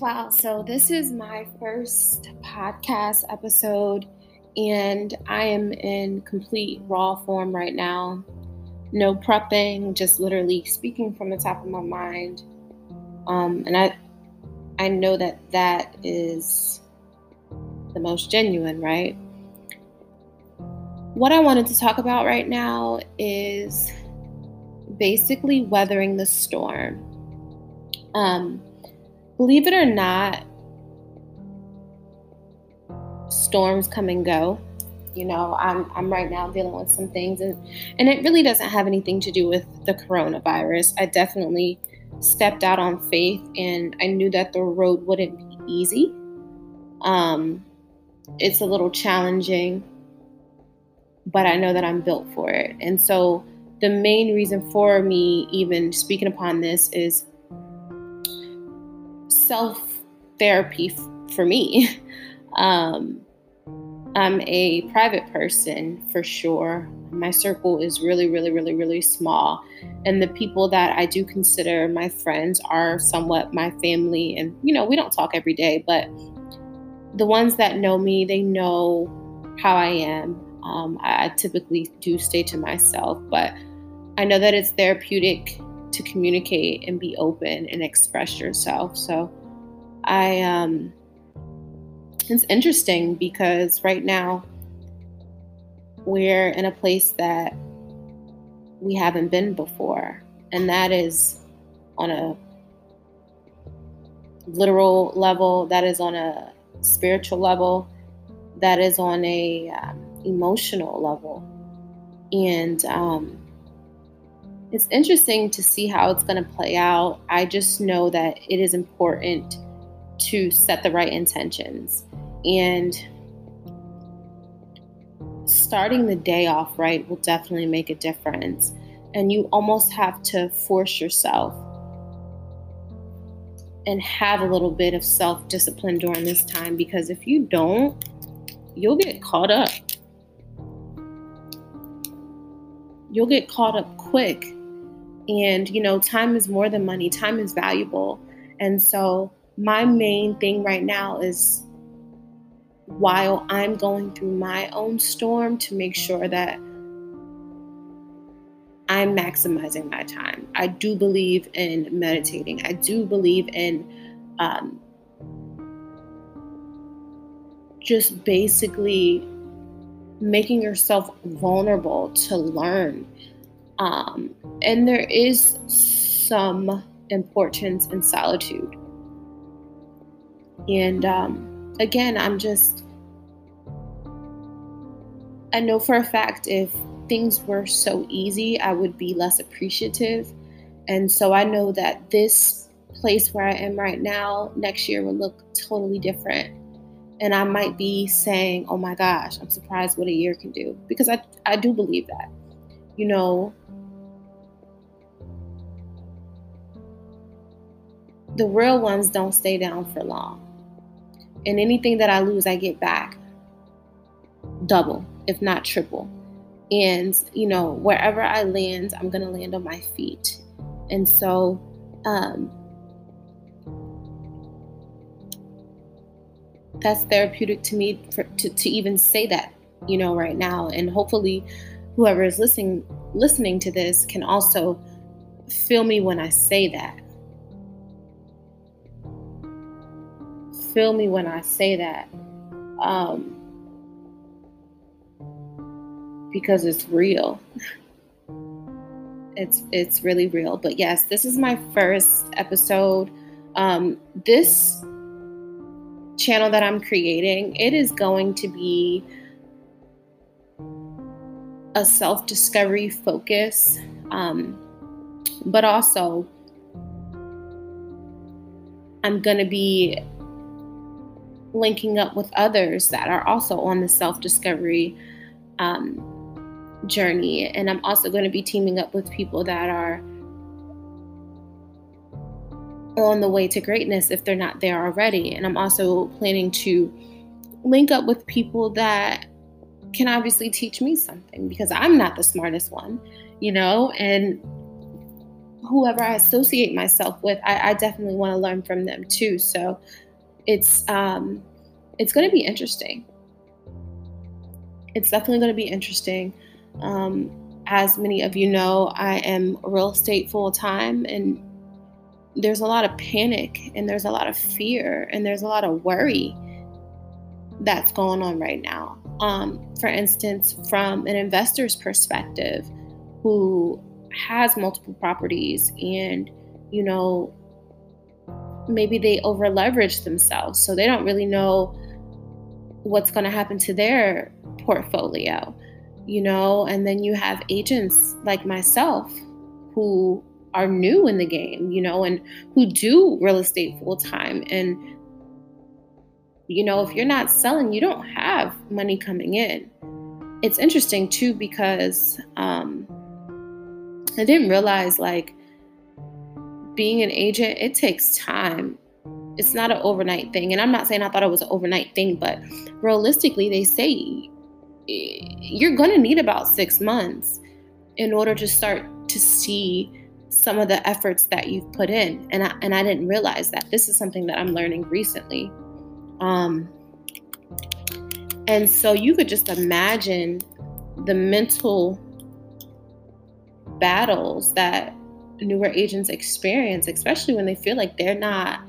Wow, so this is my first podcast episode, and I am in complete raw form right now. No prepping, just literally speaking from the top of my mind. Um, and I, I know that that is the most genuine, right? What I wanted to talk about right now is basically weathering the storm. Um, believe it or not, storms come and go. You know, I'm I'm right now dealing with some things and and it really doesn't have anything to do with the coronavirus. I definitely stepped out on faith and I knew that the road wouldn't be easy. Um it's a little challenging, but I know that I'm built for it. And so the main reason for me even speaking upon this is self therapy f- for me. Um, I'm a private person for sure. My circle is really, really, really, really small. And the people that I do consider my friends are somewhat my family. And, you know, we don't talk every day, but the ones that know me, they know how I am. Um, I, I typically do stay to myself, but I know that it's therapeutic to communicate and be open and express yourself. So I um it's interesting because right now we're in a place that we haven't been before and that is on a literal level that is on a spiritual level that is on a um, emotional level and um, it's interesting to see how it's going to play out. I just know that it is important to set the right intentions and starting the day off right will definitely make a difference. And you almost have to force yourself and have a little bit of self discipline during this time because if you don't, you'll get caught up. You'll get caught up quick and, you know, time is more than money, time is valuable. And so, my main thing right now is while I'm going through my own storm to make sure that I'm maximizing my time. I do believe in meditating, I do believe in um, just basically making yourself vulnerable to learn um, and there is some importance in solitude. And um, again, I'm just, I know for a fact if things were so easy, I would be less appreciative. And so I know that this place where I am right now next year will look totally different. And I might be saying, oh my gosh, I'm surprised what a year can do. Because I, I do believe that. You know, the real ones don't stay down for long. And anything that I lose, I get back double, if not triple. And, you know, wherever I land, I'm going to land on my feet. And so, um, that's therapeutic to me for, to, to even say that, you know, right now. And hopefully, whoever is listening listening to this can also feel me when I say that feel me when I say that. Um, because it's real. it's it's really real. But yes, this is my first episode. Um, this channel that I'm creating, it is going to be a self-discovery focus, um, but also I'm to be linking up with others that are also on the self discovery um, journey. And I'm also going to be teaming up with people that are on the way to greatness if they're not there already. And I'm also planning to link up with people that can obviously teach me something because I'm not the smartest one, you know, and whoever I associate myself with, I, I definitely want to learn from them too. So it's um, it's going to be interesting. It's definitely going to be interesting. Um, as many of you know, I am real estate full time, and there's a lot of panic, and there's a lot of fear, and there's a lot of worry that's going on right now. Um, for instance, from an investor's perspective, who has multiple properties and, you know, maybe they over leverage themselves. So they don't really know what's going to happen to their portfolio, you know, and then you have agents like myself who are new in the game, you know, and who do real estate full time. And, you know, if you're not selling, you don't have money coming in. It's interesting too because um, I didn't realize like being an agent, it takes time. It's not an overnight thing. And I'm not saying I thought it was an overnight thing, but realistically, they say you're going to need about six months in order to start to see some of the efforts that you've put in. And I, and I didn't realize that. This is something that I'm learning recently. Um, and so you could just imagine the mental battles that newer agents experience, especially when they feel like they're not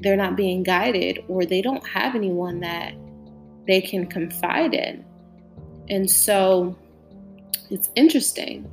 they're not being guided or they don't have anyone that they can confide in. And so it's interesting.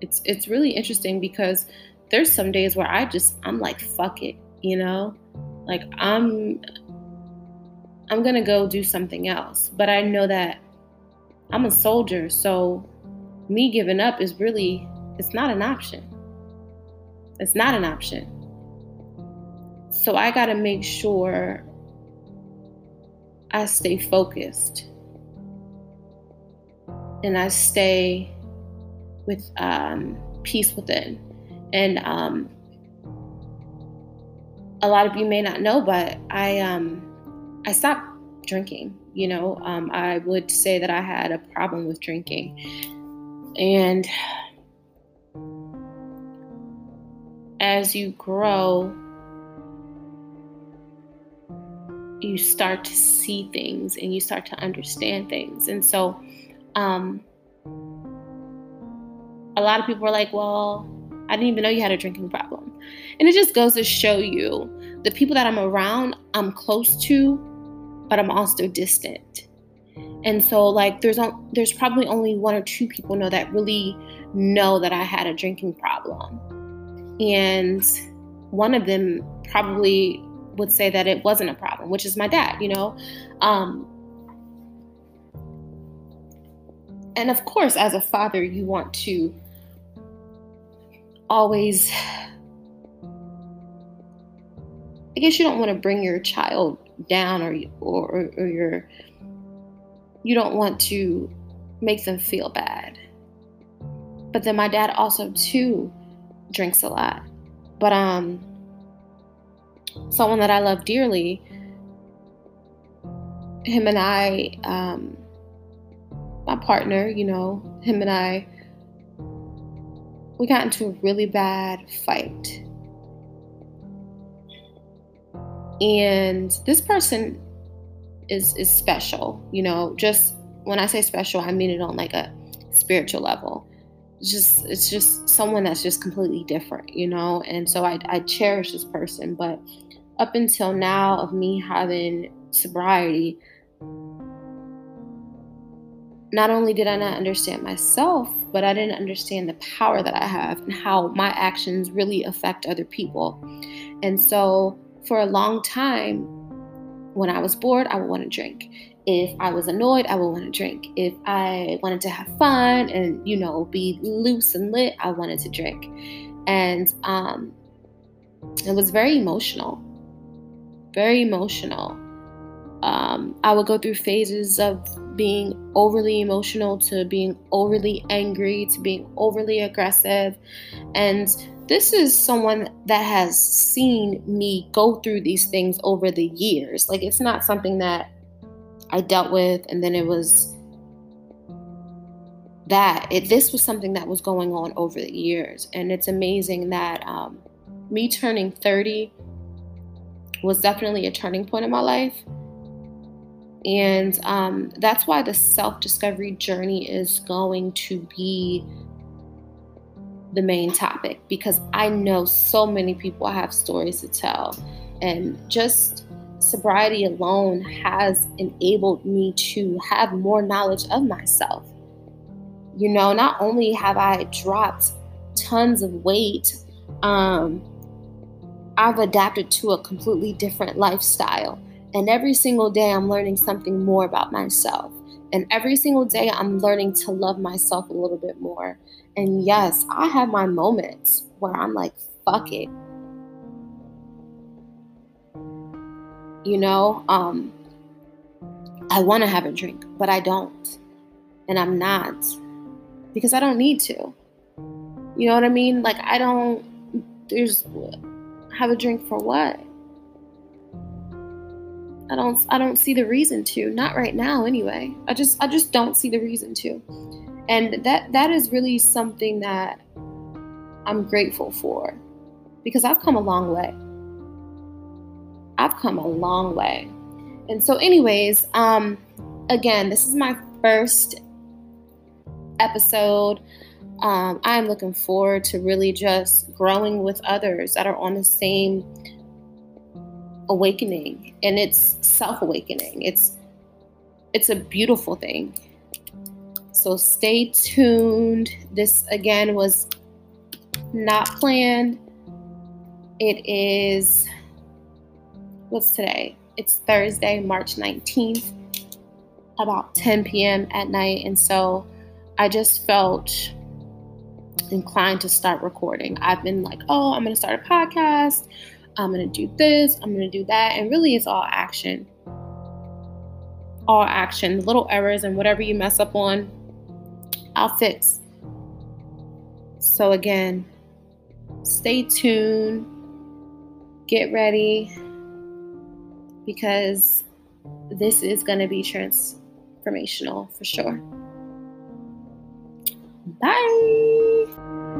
It's it's really interesting because there's some days where I just I'm like fuck it, you know? Like I'm I'm going to go do something else. But I know that I'm a soldier, so me giving up is really it's not an option. It's not an option. So I got to make sure I stay focused and I stay with um, peace within. And um, a lot of you may not know, but I um, I stopped drinking. You know, um, I would say that I had a problem with drinking, and as you grow, you start to see things and you start to understand things. And so, um, a lot of people are like, well, I didn't even know you had a drinking problem. And it just goes to show you the people that I'm around, I'm close to, but I'm also distant. And so like there's there's probably only one or two people know that really know that I had a drinking problem. And one of them probably would say that it wasn't a problem, which is my dad, you know. Um, and of course, as a father, you want to always, I guess you don't want to bring your child down or, or, or your, you don't want to make them feel bad. But then my dad also, too, drinks a lot. But um someone that I love dearly, him and I, um, my partner, you know, him and I, we got into a really bad fight. And this person is is special, you know, just when I say special, I mean it on like a spiritual level just it's just someone that's just completely different, you know. And so I, I cherish this person, but up until now of me having sobriety, not only did I not understand myself, but I didn't understand the power that I have and how my actions really affect other people. And so for a long time, when I was bored, I would want to drink. If I was annoyed, I would want to drink. If I wanted to have fun and, you know, be loose and lit, I wanted to drink. And um, it was very emotional. Very emotional. Um, I would go through phases of being overly emotional to being overly angry to being overly aggressive. And this is someone that has seen me go through these things over the years. Like, it's not something that I dealt with, and then it was that it, this was something that was going on over the years. And it's amazing that um, me turning 30 was definitely a turning point in my life. And um, that's why the self discovery journey is going to be the main topic because I know so many people have stories to tell. And just sobriety alone has enabled me to have more knowledge of myself. You know, not only have I dropped tons of weight, um, I've adapted to a completely different lifestyle. And every single day, I'm learning something more about myself. And every single day, I'm learning to love myself a little bit more. And yes, I have my moments where I'm like, fuck it. You know, um, I want to have a drink, but I don't. And I'm not because I don't need to. You know what I mean? Like, I don't, there's, have a drink for what? I don't I don't see the reason to. Not right now anyway. I just I just don't see the reason to. And that that is really something that I'm grateful for because I've come a long way. I've come a long way. And so anyways, um again, this is my first episode. Um, I'm looking forward to really just growing with others that are on the same awakening and it's self-awakening. It's it's a beautiful thing. So stay tuned. This again was not planned. It is what's today? It's Thursday, March 19th, about 10 p.m. at night. And so I just felt inclined to start recording. I've been like, oh, I'm going to start a podcast. I'm going to do this, I'm going to do that. And really, it's all action. All action. Little errors and whatever you mess up on, I'll fix. So, again, stay tuned, get ready, because this is going to be transformational for sure. Bye.